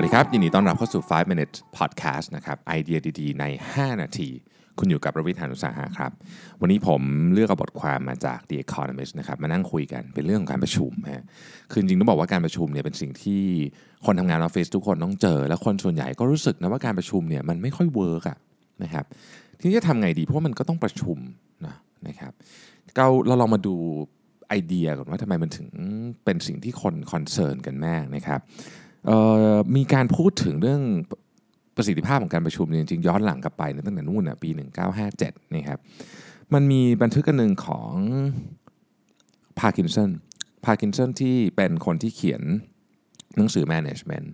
วัสดีครับ ยินดีต้อนรับเข้าสู่ 5 minutes podcast นะครับ ไอเดียดีๆ ใน 5 นาที คุณอยู่กับรวิศ หาญอุตสาหะครับ วันนี้ผมเลือกเอาบทความมาจาก The Economist นะครับ มานั่งคุยกันเป็นเรื่องของการประชุมฮะ คือจริงต้องบอกว่าการประชุมเนี่ยเป็นสิ่งที่คนทำงานออฟฟิศทุกคนต้องเจอ แล้วคนส่วนใหญ่ก็รู้สึกนะว่าการประชุมเนี่ยมันไม่ค่อย work อะนะครับ ทีนี้จะทำไงดี เพราะว่ามันก็ต้องประชุมนะนะครับเราเราลองมาดูไอเดียก่อนว่าทำไมมันถึงเป็นสิ่งที่คน concern กันมากนะครับ มีการพูดถึงเรื่องประสิทธิภาพของการประชุมจริงๆย้อนหลังกลับไปเนี่ยตั้งแต่นู่นน่ะปี 1957นะครับมันมีบันทึกกันหนึ่งของพาร์กินสันพาร์กินสันที่เป็นคนที่เขียนหนังสือ management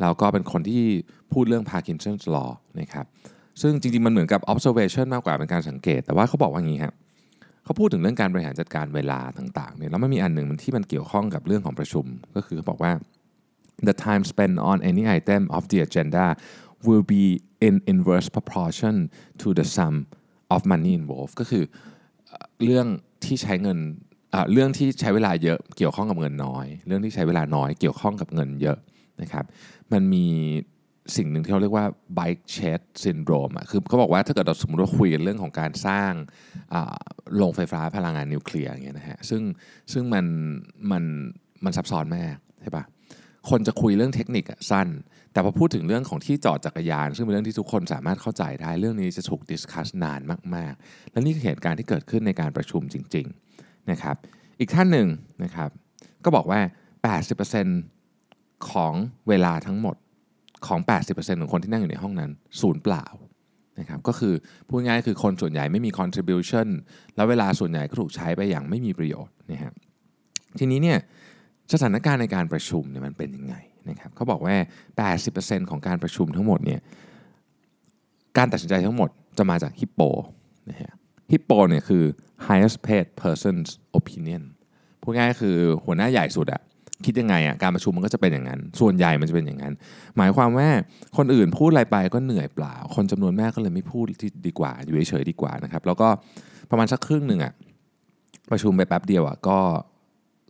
แล้วก็เป็นคนที่พูดเรื่อง Parkinson's law นะครับซึ่งจริงๆ มันเหมือนกับ observation มากกว่าเป็นการสังเกต แต่ว่าเขาบอกว่างี้ครับเขาพูดถึงเรื่องการบริหารจัดการเวลาต่างๆเนี่ยแล้วมันมีอันหนึ่งมันที่มันเกี่ยวข้องกับเรื่องของประชุม ก็คือเขาบอกว่า the time spent on any item of the agenda will be in inverse proportion to the sum of money involved ก็คือเรื่องที่ใช้เงินเรื่องที่ใช้เวลาเยอะเกี่ยวข้องกับเงินน้อย เรื่องที่ใช้เวลาน้อยเกี่ยวข้องกับเงินเยอะนะครับมันมีสิ่งหนึ่งที่เขาเรียกว่า bike shed syndrome อะคือเขาบอกว่าถ้าเกิดเราสมมติว่าคุยกันเรื่องของการสร้างโรงไฟฟ้าพลังงานนิวเคลียร์อย่างเงี้ยนะฮะซึ่งซึ่งมันมันมันซับซ้อนมากใช่ปะ คนจะคุยเรื่องเทคนิคสั้น แต่พอพูดถึงเรื่องของที่จอดจักรยาน ซึ่งเป็นเรื่องที่ทุกคนสามารถเข้าใจได้เรื่องนี้จะถูกดิสคัสนานมาก ๆ และนี่คือเหตุการณ์ที่เกิดขึ้นในการประชุมจริง ๆ นะครับ อีกท่านหนึ่งนะครับ ก็บอกว่า 80%ของเวลาทั้งหมดของ 80%ของคนที่นั่งอยู่ในห้องนั้น ศูนย์เปล่านะครับก็คือพูดง่ายๆคือคนส่วนใหญ่ไม่มี contribution แล้วเวลาส่วนใหญ่ก็ถูกใช้ไปอย่างไม่มีประโยชน์นะฮะทีนี้เนี่ย สถานการณ์ในการประชุมเนี่ยมันเป็นยังไงนะครับเขาบอกว่า 80%ของการประชุมทั้งหมดเนี่ยการตัดสินใจทั้งหมดจะมาจากฮิปโปนะฮะฮิปโปเนี่ยคือ highest paid person's opinion พูดง่ายคือหัวหน้าใหญ่สุดอะคิดยังไงอะการประชุมมันก็จะเป็นอย่างนั้น ส่วนใหญ่มันจะเป็นอย่างนั้น หมายความว่าคนอื่นพูดอะไรไปก็เหนื่อยเปล่า คนจำนวนมากก็เลยไม่พูดที่ดีกว่า อยู่เฉยๆดีกว่านะครับ แล้วก็ประมาณสักครึ่งหนึ่งอะประชุมไปแป๊บเดียวอะก็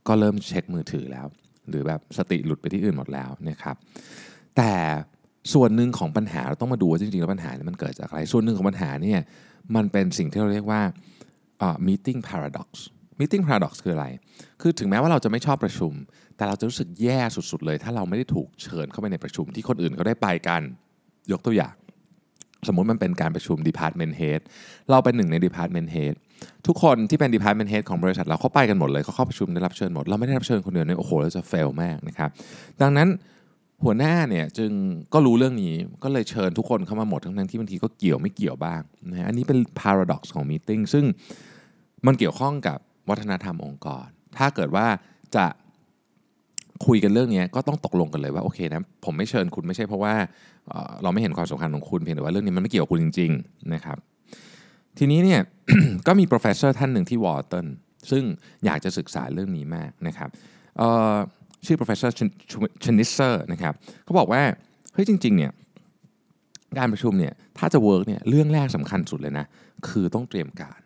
ก็เริ่มเช็คมือถือแล้ว หรือแบบสติหลุดไปที่อื่นหมดแล้วนะครับแต่ส่วนหนึ่งของปัญหาเราต้องมาดูว่าจริงๆแล้วปัญหาเนี่ยมันเกิดจากอะไร ส่วนหนึ่งของปัญหาเนี่ยมันเป็นสิ่งที่เราเรียกว่าเอ่อ meeting paradox meeting paradox คืออะไร คือถึงแม้ว่าเราจะไม่ชอบประชุม แต่เราจะรู้สึกแย่สุดๆเลย ถ้าเราไม่ได้ถูกเชิญเข้าไปในประชุมที่คนอื่นเขาได้ไปกัน ยกตัวอย่าง สมมุติมันเป็นการประชุม department head เราเป็นหนึ่งใน department head ทุกคนที่เป็น department head ของบริษัทเราเข้าไปกันหมดเลยเขาเข้าประชุมได้รับเชิญหมด เราไม่ได้รับเชิญคนเดียวเนี่ยโอ้โหเราจะ fail มากนะครับดังนั้นหัวหน้าเนี่ยจึงก็รู้เรื่องนี้ก็เลยเชิญทุกคนเข้ามาหมดทั้งๆที่บางทีก็เกี่ยวไม่เกี่ยวบ้างนะฮะอันนี้เป็น paradox ของ meeting ซึ่งมันเกี่ยวข้องกับวัฒนธรรมองค์กร ถ้าเกิดว่าจะ คุยกันเรื่องนี้ก็ต้องตกลงกันเลยว่าโอเคนะผมไม่เชิญคุณไม่ใช่เพราะว่าเราไม่เห็นความสำคัญของคุณเพียงแต่ว่าเรื่องนี้มันไม่เกี่ยวกับคุณจริง ๆนะครับ ทีนี้เนี่ยก็มี professor ท่านหนึ่งที่วอร์ตันซึ่งอยากจะศึกษาเรื่องนี้มากนะครับชื่อ professor Schnitzer นะครับเขาบอกว่าเฮ้ยจริงๆเนี่ยการประชุมเนี่ยถ้าจะ work เนี่ยเรื่องแรกสำคัญสุดเลยนะคือต้องเตรียมการ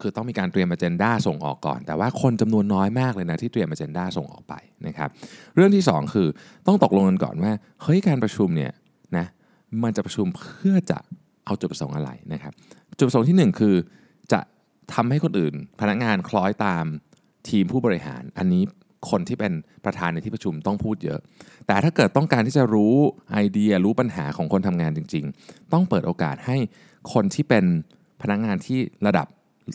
คือต้องมีการเตรียม agenda ส่งออกก่อน แต่ว่าคนจำนวนน้อยมากเลยนะที่เตรียม agenda ส่งออกไปนะครับ เรื่องที่สองคือต้องตกลงกันก่อนว่าเฮ้ยการประชุมเนี่ยนะมันจะประชุมเพื่อจะเอาจุดประสงค์อะไรนะครับ จุดประสงค์ที่หนึ่งคือจะทำให้คนอื่น พนักงานคล้อยตามทีมผู้บริหาร อันนี้คนที่เป็นประธานในที่ประชุมต้องพูดเยอะ แต่ถ้าเกิดต้องการที่จะรู้ไอเดียรู้ปัญหาของคนทำงานจริง ๆ ต้องเปิดโอกาสให้คนที่เป็นพนักงานที่ระดับ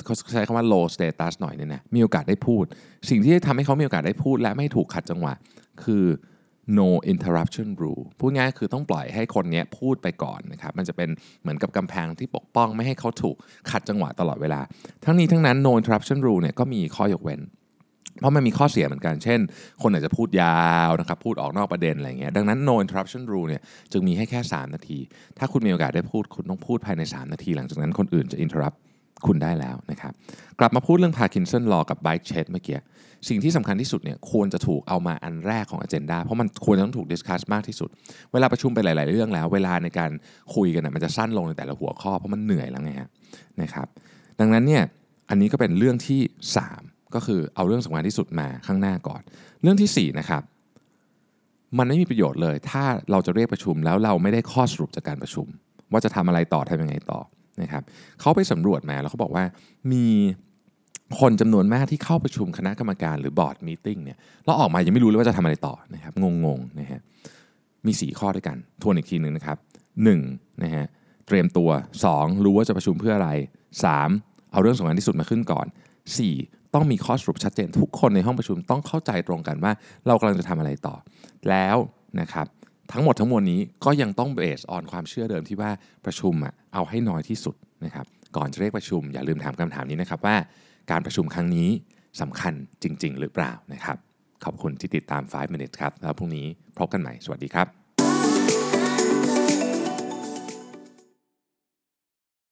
เขาใช้คำว่า low status หน่อยเนี่ยนะมีโอกาสได้พูด สิ่งที่ทำให้เขามีโอกาสได้พูด และไม่ถูกขัดจังหวะ คือ no interruption rule พูดง่ายคือต้องปล่อยให้คนนี้พูดไปก่อนนะครับมันจะเป็นเหมือนกับกำแพงที่ปกป้องไม่ให้เขาถูกขัดจังหวะตลอดเวลา ทั้งนี้ทั้งนั้น no interruption rule เนี่ยก็มีข้อยกเว้น เพราะมันมีข้อเสียเหมือนกัน เช่น คนอาจจะพูดยาวนะครับพูดออกนอกประเด็นอะไรเงี้ยดังนั้น no interruption rule เนี่ยจึงมีให้แค่ 3 นาที ถ้าคุณมีโอกาสได้พูดคุณต้องพูดภายใน 3 นาที หลังจากนั้นคนอื่นจะ interrupt คุณได้แล้วนะครับกลับมาพูดเรื่อง Parkinson Law กับ Bike Shed เมื่อกี้สิ่งที่สำคัญที่สุดเนี่ยควรจะถูกเอามาอันแรกของ agenda เพราะมันควรจะต้องถูก discuss มากที่สุด เวลาประชุมไปหลาย ๆ เรื่องแล้ว เวลาในการคุยกันนะมันจะสั้นลงในแต่ละหัวข้อเพราะมันเหนื่อยแล้วไงฮะนะครับดังนั้นเนี่ยอันนี้ก็เป็นเรื่องที่ 3 ก็คือเอาเรื่องสำคัญที่สุดมาข้างหน้าก่อน เรื่องที่4นะครับมันไม่มีประโยชน์เลย ถ้าเราจะเรียกประชุมแล้วเราไม่ได้ข้อสรุปจากการประชุม ว่าจะทำอะไรต่อทำยังไงต่อ นะครับเขาไปสำรวจมาแล้วเขาบอกว่ามีคนจำนวนมากที่เข้าประชุมคณะกรรมการหรือบอร์ดมีติ้งเนี่ยแล้วออกมายังไม่รู้เลยว่าจะทำอะไรต่อนะครับงงๆนะฮะมี 4 ข้อด้วยกัน ทวนอีกทีหนึ่งนะครับ1นะฮะเตรียมตัว 2 รู้ว่าจะประชุมเพื่ออะไร 3 เอาเรื่องสำคัญที่สุดมาขึ้นก่อน 4 ต้องมีข้อสรุปชัดเจน ทุกคนในห้องประชุมต้องเข้าใจตรงกันว่า เรากำลังจะทำอะไรต่อ แล้วนะครับ ทั้งหมดทั้งมวลนี้ก็ยังต้องเบสออนความเชื่อเดิมที่ว่าประชุมอะเอาให้น้อยที่สุดนะครับก่อนจะเรียกประชุมอย่าลืมถามคำถามนี้นะครับว่า การประชุมครั้งนี้สำคัญจริง ๆ หรือเปล่านะครับขอบคุณที่ติดตาม 5 minutes ครับ แล้วพรุ่งนี้พบกันใหม่ สวัสดีครับ